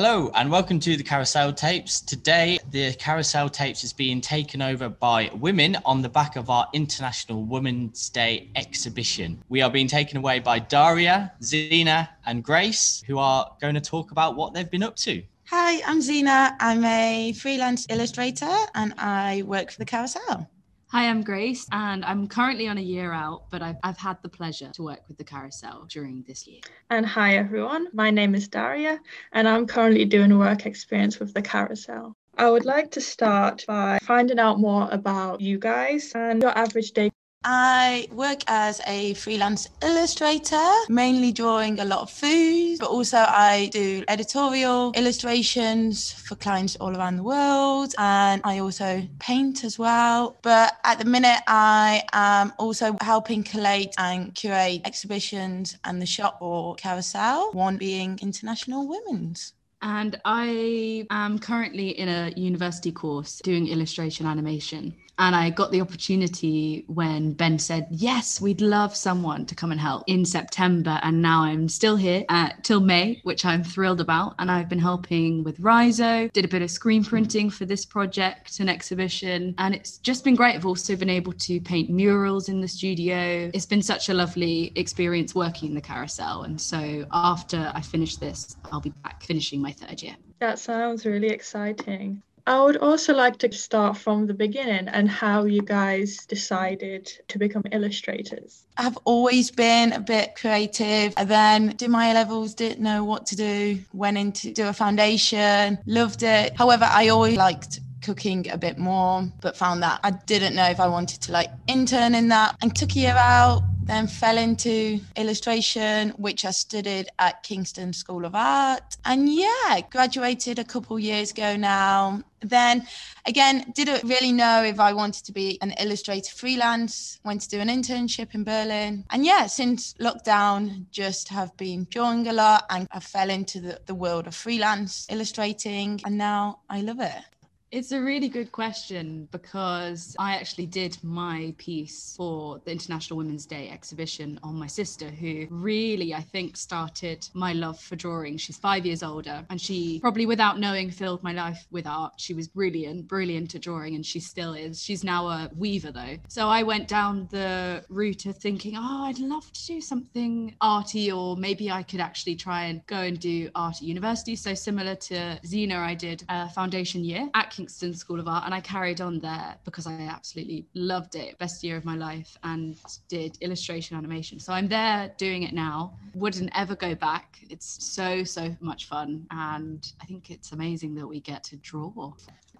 Hello and welcome to the Carousel Tapes. Today, the Carousel Tapes is being taken over by women on the back of our International Women's Day exhibition. We are being taken away by Daria, Zena, and Grace, who are going to talk about what they've been up to. Hi, I'm Zena. I'm a freelance illustrator and I work for the Carousel. Hi, I'm Grace, and I'm currently on a year out, but I've, I've had the pleasure to work with the carousel during this year. And hi, everyone. My name is Daria, and I'm currently doing a work experience with the carousel. I would like to start by finding out more about you guys and your average day I work as a freelance illustrator, mainly drawing a lot of food, but also I do editorial illustrations for clients all around the world. And I also paint as well. But at the minute, I am also helping collate and curate exhibitions and the shop or carousel, one being International Women's. And I am currently in a university course doing illustration animation. And I got the opportunity when Ben said, Yes, we'd love someone to come and help in September. And now I'm still here uh, till May, which I'm thrilled about. And I've been helping with Riso, did a bit of screen printing for this project and exhibition. And it's just been great. I've also been able to paint murals in the studio. It's been such a lovely experience working in the carousel. And so after I finish this, I'll be back finishing my third year. That sounds really exciting. I would also like to start from the beginning and how you guys decided to become illustrators. I've always been a bit creative. And then did my levels, didn't know what to do, went in to do a foundation, loved it. However, I always liked cooking a bit more, but found that I didn't know if I wanted to like intern in that and took a year out then fell into illustration, which I studied at Kingston School of Art. And yeah, graduated a couple years ago now. Then again, didn't really know if I wanted to be an illustrator freelance, went to do an internship in Berlin. And yeah, since lockdown, just have been drawing a lot and I fell into the, the world of freelance illustrating. And now I love it. It's a really good question because I actually did my piece for the International Women's Day exhibition on my sister, who really, I think, started my love for drawing. She's five years older and she probably without knowing filled my life with art. She was brilliant, brilliant at drawing, and she still is. She's now a weaver though. So I went down the route of thinking, oh, I'd love to do something arty, or maybe I could actually try and go and do art at university. So similar to Zena, I did a foundation year at Kingston School of Art, and I carried on there because I absolutely loved it. Best year of my life, and did illustration animation. So I'm there doing it now. Wouldn't ever go back. It's so, so much fun. And I think it's amazing that we get to draw.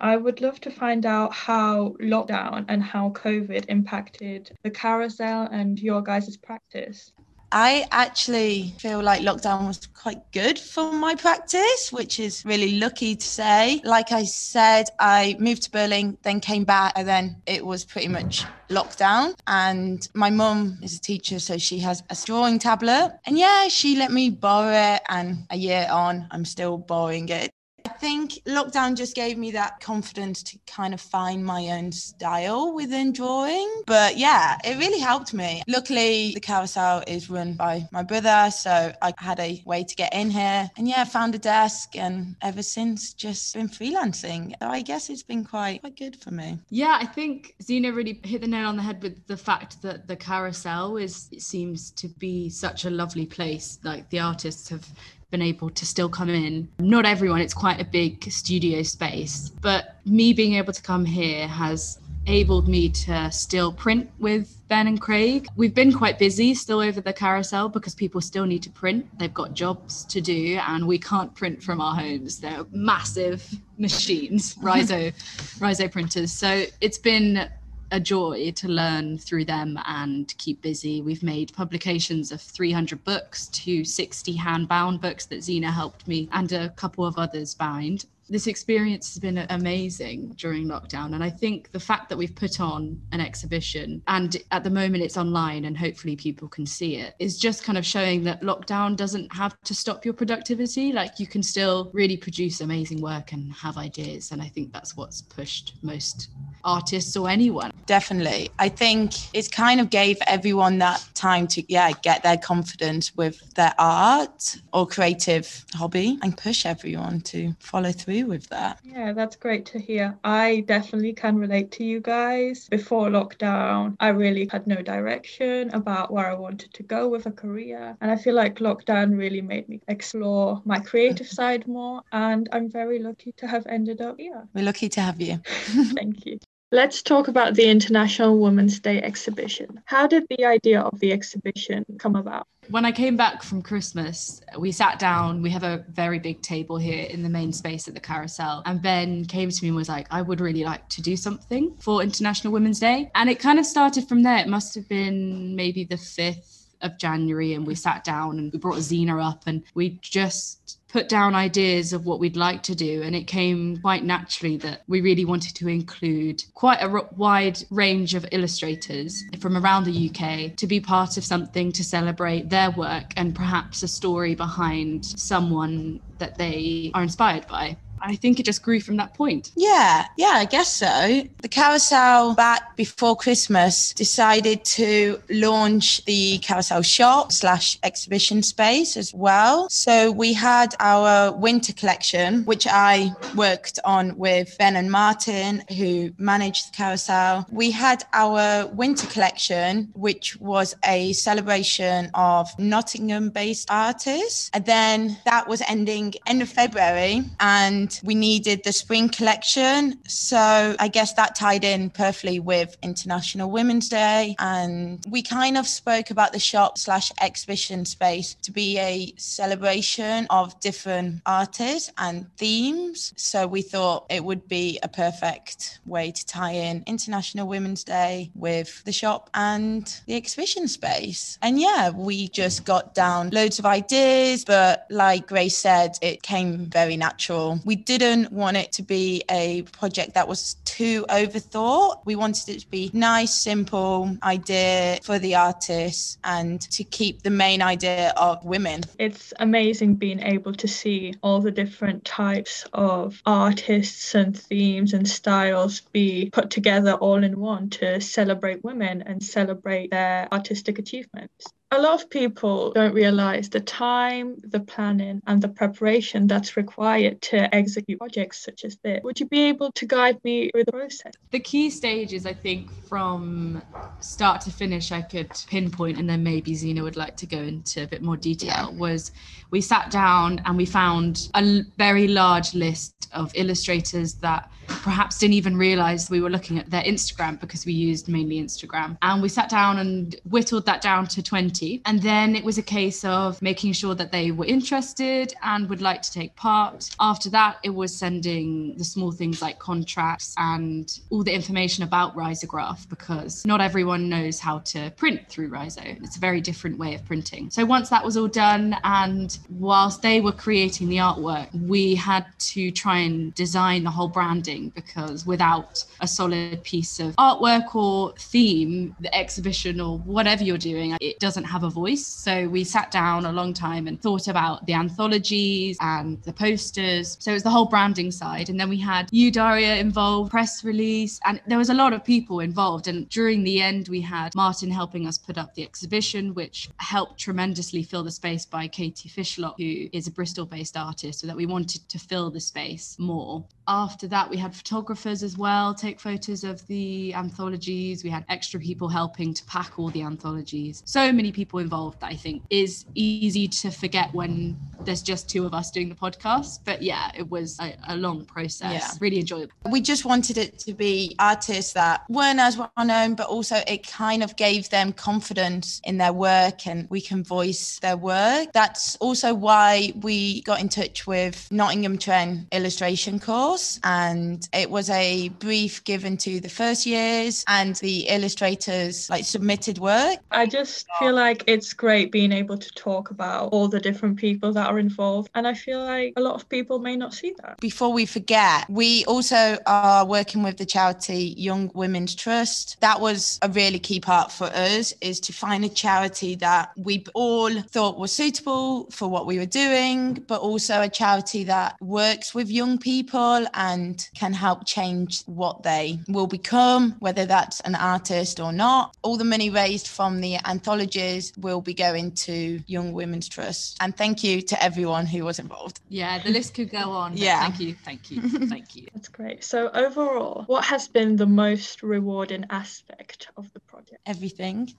I would love to find out how lockdown and how COVID impacted the carousel and your guys' practice. I actually feel like lockdown was quite good for my practice, which is really lucky to say. Like I said, I moved to Berlin, then came back, and then it was pretty much lockdown. And my mum is a teacher, so she has a drawing tablet. And yeah, she let me borrow it. And a year on, I'm still borrowing it. I think lockdown just gave me that confidence to kind of find my own style within drawing. But yeah, it really helped me. Luckily, the carousel is run by my brother, so I had a way to get in here. And yeah, found a desk, and ever since, just been freelancing. So I guess it's been quite quite good for me. Yeah, I think Zena really hit the nail on the head with the fact that the carousel is it seems to be such a lovely place. Like the artists have been able to still come in. Not everyone, it's quite a big studio space, but me being able to come here has enabled me to still print with Ben and Craig. We've been quite busy still over the carousel because people still need to print. They've got jobs to do and we can't print from our homes. They're massive machines, Riso, Riso printers. So it's been a joy to learn through them and keep busy. We've made publications of 300 books to 60 hand bound books that Zena helped me and a couple of others bind. This experience has been amazing during lockdown. And I think the fact that we've put on an exhibition and at the moment it's online and hopefully people can see it is just kind of showing that lockdown doesn't have to stop your productivity. Like you can still really produce amazing work and have ideas. And I think that's what's pushed most artists or anyone. Definitely. I think it kind of gave everyone that time to, yeah, get their confidence with their art or creative hobby and push everyone to follow through with that. Yeah, that's great to hear. I definitely can relate to you guys. Before lockdown, I really had no direction about where I wanted to go with a career. And I feel like lockdown really made me explore my creative side more. And I'm very lucky to have ended up here. We're lucky to have you. Thank you. Let's talk about the International Women's Day exhibition. How did the idea of the exhibition come about? When I came back from Christmas, we sat down. We have a very big table here in the main space at the carousel. And Ben came to me and was like, I would really like to do something for International Women's Day. And it kind of started from there. It must have been maybe the 5th of January and we sat down and we brought Zena up and we just put down ideas of what we'd like to do and it came quite naturally that we really wanted to include quite a r- wide range of illustrators from around the UK to be part of something to celebrate their work and perhaps a story behind someone that they are inspired by. I think it just grew from that point. Yeah, yeah, I guess so. The carousel back before Christmas decided to launch the carousel shop slash exhibition space as well. So we had our winter collection, which I worked on with Ben and Martin, who managed the carousel. We had our winter collection, which was a celebration of Nottingham based artists. And then that was ending end of February. And we needed the spring collection. So I guess that tied in perfectly with International Women's Day. And we kind of spoke about the shop slash exhibition space to be a celebration of different artists and themes. So we thought it would be a perfect way to tie in International Women's Day with the shop and the exhibition space. And yeah, we just got down loads of ideas, but like Grace said, it came very natural. We didn't want it to be a project that was too overthought. We wanted it to be nice, simple idea for the artists and to keep the main idea of women. It's amazing being able to see all the different types of artists and themes and styles be put together all in one to celebrate women and celebrate their artistic achievements a lot of people don't realize the time, the planning, and the preparation that's required to execute projects such as this. Would you be able to guide me through the process? The key stages, I think, from start to finish, I could pinpoint, and then maybe Zena would like to go into a bit more detail. Was we sat down and we found a very large list of illustrators that perhaps didn't even realize we were looking at their Instagram because we used mainly Instagram. And we sat down and whittled that down to 20. And then it was a case of making sure that they were interested and would like to take part. After that, it was sending the small things like contracts and all the information about Risograph because not everyone knows how to print through Riso. It's a very different way of printing. So once that was all done, and whilst they were creating the artwork, we had to try and design the whole branding because without a solid piece of artwork or theme, the exhibition or whatever you're doing, it doesn't have a voice. So we sat down a long time and thought about the anthologies and the posters. So it was the whole branding side. And then we had you, Daria, involved, press release, and there was a lot of people involved. And during the end, we had Martin helping us put up the exhibition, which helped tremendously fill the space by Katie Fishlock, who is a Bristol based artist, so that we wanted to fill the space more. After that, we had photographers as well take photos of the anthologies. We had extra people helping to pack all the anthologies. So many people involved that I think is easy to forget when there's just two of us doing the podcast. But yeah, it was a, a long process. Yeah. Really enjoyable. We just wanted it to be artists that weren't as well known, but also it kind of gave them confidence in their work and we can voice their work. That's also why we got in touch with Nottingham Trent illustration course course, and it was a brief given to the first years and the illustrators like submitted work. I just feel like it's great being able to talk about all the different people that are involved, and I feel like a lot of people may not see that. Before we forget, we also are working with the charity Young Women's Trust. That was a really key part for us is to find a charity that we all thought was suitable for what we were doing, but also a charity that works with young people and can help change what they will become, whether that's an artist or not. All the money raised from the anthologies will be going to Young Women's Trust. And thank you to everyone who was involved. Yeah, the list could go on. Yeah. Thank you. Thank you. Thank you. That's great. So, overall, what has been the most rewarding aspect of the project? Everything.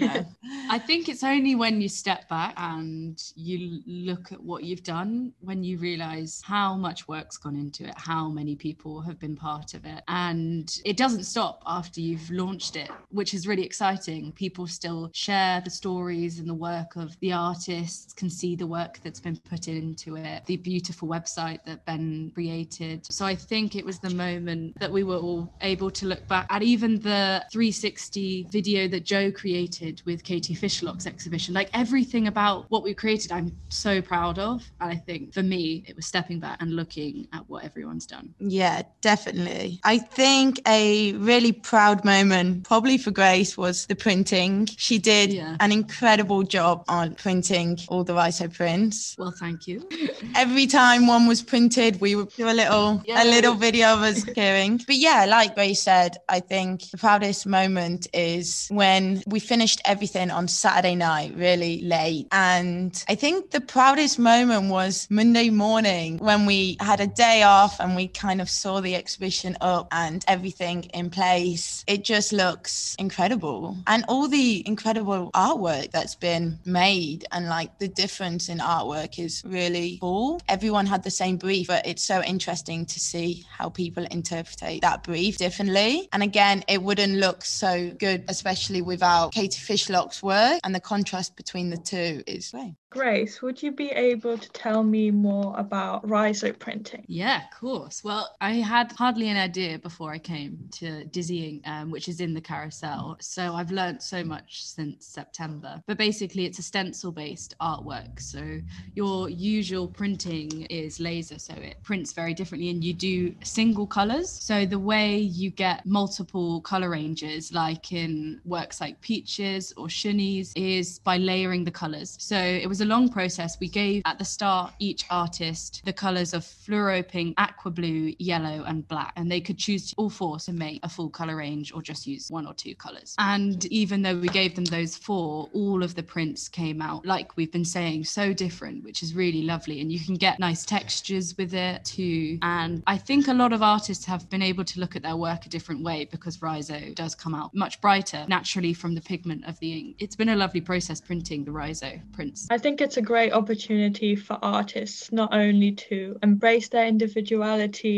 No. I think it's only when you step back and you look at what you've done when you realize how much work's gone into it, how many people have been part of it. And it doesn't stop after you've launched it, which is really exciting. People still share the stories and the work of the artists, can see the work that's been put into it, the beautiful website that Ben created. So I think it was the moment that we were all able to look back at even the 360 video that Joe created with Katie Fishlock's exhibition. Like everything about what we created, I'm so proud of. And I think for me, it was stepping back and looking at what everyone's done. Yeah, definitely. I think a really proud moment, probably for Grace, was the printing. She did Yeah. an incredible job on printing all the Riso prints. Well, thank you. Every time one was printed, we would do a little Yeah. a little video of us cheering. But yeah, like Grace said, I think the proudest moment is when we finished everything on Saturday night, really late. And I think the proudest moment was Monday morning when we had a day off and we kind of saw the exhibition up and everything in place. It just looks incredible. And all the incredible artwork that's been made and like the difference in artwork is really cool. Everyone had the same brief, but it's so interesting to see how people interpret that brief differently. And again, it wouldn't look so good, especially without Katie Fishlock's work. And the contrast between the two is great. Grace, would you be able to tell me more about Riso printing? Yeah, of course. Well, I had hardly an idea before I came to Dizzying, um, which is in the carousel. So I've learned so much since September. But basically, it's a stencil based artwork. So your usual printing is laser. So it prints very differently, and you do single colors. So the way you get multiple color ranges, like in works like Peaches or Shunies, is by layering the colors. So it was a long process. We gave at the start each artist the colors of fluoro pink, aqua blue, yellow, and black, and they could choose all four to make a full color range or just use one or two colors. And even though we gave them those four, all of the prints came out, like we've been saying, so different, which is really lovely. And you can get nice textures with it too. And I think a lot of artists have been able to look at their work a different way because Riso does come out much brighter naturally from the pigment of the ink. It's been a lovely process printing the Riso prints. I think it's a great opportunity for artists not only to embrace their individuality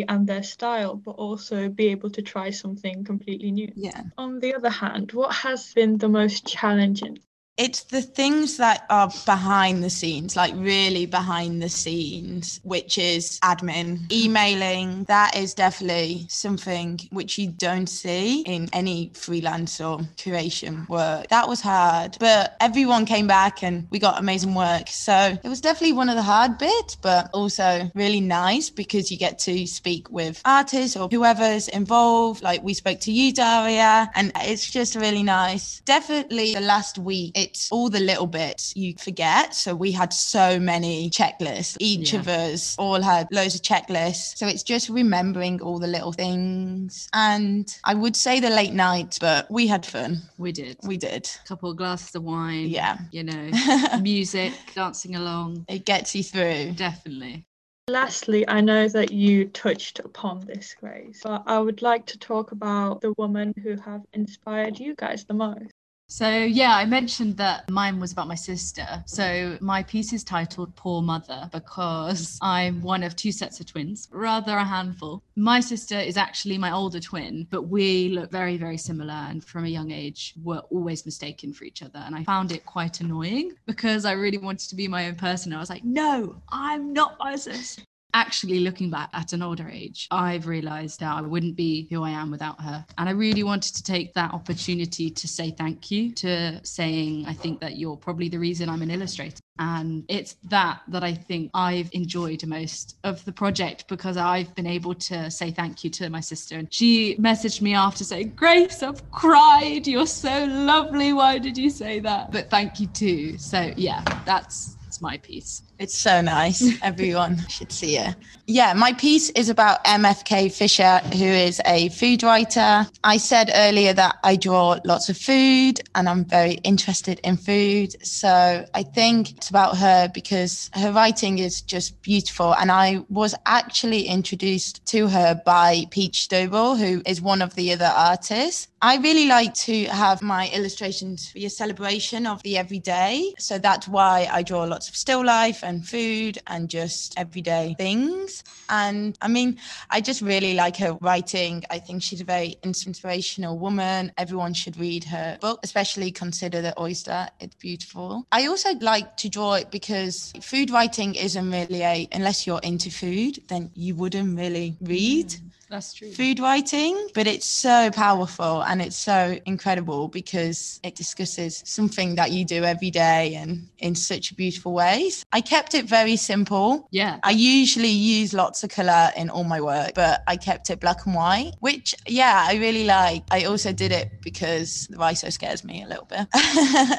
and their style, but also be able to try something completely new. Yeah. On the other hand, what has been the most challenging? It's the things that are behind the scenes, like really behind the scenes, which is admin, emailing. That is definitely something which you don't see in any freelance or curation work. That was hard, but everyone came back and we got amazing work. So it was definitely one of the hard bits, but also really nice because you get to speak with artists or whoever's involved. Like we spoke to you, Daria, and it's just really nice. Definitely the last week, it's all the little bits you forget. So we had so many checklists. Each Yeah. of us all had loads of checklists. So it's just remembering all the little things. And I would say the late nights, but we had fun. We did. We did. A couple of glasses of wine. Yeah. You know, music, dancing along. It gets you through. Definitely. Lastly, I know that you touched upon this, Grace, but I would like to talk about the women who have inspired you guys the most. So, yeah, I mentioned that mine was about my sister. So, my piece is titled Poor Mother because I'm one of two sets of twins, rather a handful. My sister is actually my older twin, but we look very, very similar. And from a young age, were always mistaken for each other. And I found it quite annoying because I really wanted to be my own person. I was like, no, I'm not my sister. Actually, looking back at an older age, I've realized that I wouldn't be who I am without her. And I really wanted to take that opportunity to say thank you to saying, I think that you're probably the reason I'm an illustrator. And it's that that I think I've enjoyed most of the project because I've been able to say thank you to my sister. And she messaged me after saying, Grace, I've cried. You're so lovely. Why did you say that? But thank you too. So, yeah, that's that's my piece. It's so nice. Everyone should see it. Yeah, my piece is about MFK Fisher, who is a food writer. I said earlier that I draw lots of food and I'm very interested in food. So I think it's about her because her writing is just beautiful. And I was actually introduced to her by Peach Doble, who is one of the other artists. I really like to have my illustrations be a celebration of the everyday. So that's why I draw lots of still life and food and just everyday things. And I mean, I just really like her writing. I think she's a very inspirational woman. Everyone should read her book, especially Consider the Oyster. It's beautiful. I also like to draw it because food writing isn't really a, unless you're into food, then you wouldn't really read. Mm that's true. Food writing, but it's so powerful and it's so incredible because it discusses something that you do every day and in such beautiful ways. I kept it very simple. Yeah. I usually use lots of color in all my work, but I kept it black and white, which, yeah, I really like. I also did it because the Riso scares me a little bit.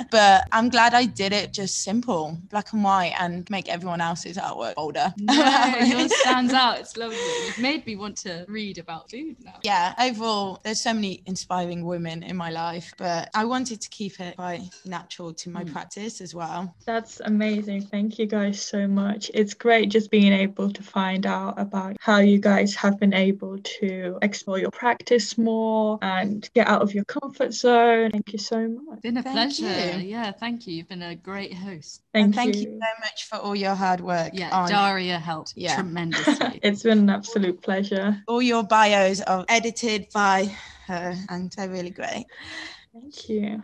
but I'm glad I did it just simple, black and white, and make everyone else's artwork bolder. No, yours stands out. It's lovely. You've made me want to read read about food now. Yeah, overall, there's so many inspiring women in my life, but I wanted to keep it quite natural to my mm. practice as well. That's amazing. Thank you guys so much. It's great just being able to find out about how you guys have been able to explore your practice more and get out of your comfort zone. Thank you so much. It's been a thank pleasure. You. Yeah, thank you. You've been a great host. Thank and thank you. you so much for all your hard work. Yeah, on... Daria helped yeah. tremendously. it's been an absolute pleasure. All your bios are edited by her and they're really great. Thank you.